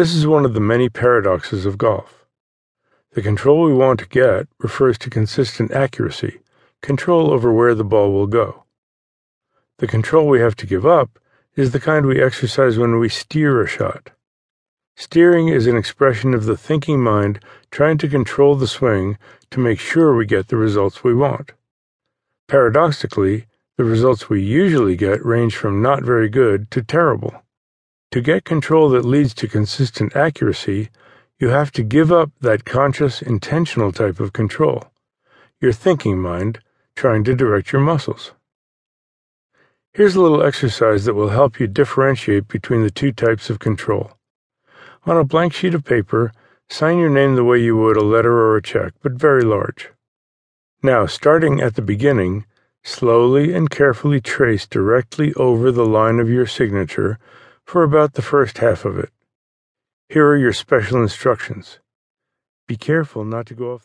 This is one of the many paradoxes of golf. The control we want to get refers to consistent accuracy, control over where the ball will go. The control we have to give up is the kind we exercise when we steer a shot. Steering is an expression of the thinking mind trying to control the swing to make sure we get the results we want. Paradoxically, the results we usually get range from not very good to terrible. To get control that leads to consistent accuracy, you have to give up that conscious, intentional type of control, your thinking mind trying to direct your muscles. Here's a little exercise that will help you differentiate between the two types of control. On a blank sheet of paper, sign your name the way you would a letter or a check, but very large. Now, starting at the beginning, slowly and carefully trace directly over the line of your signature for about the first half of it. Here are your special instructions. Be careful not to go off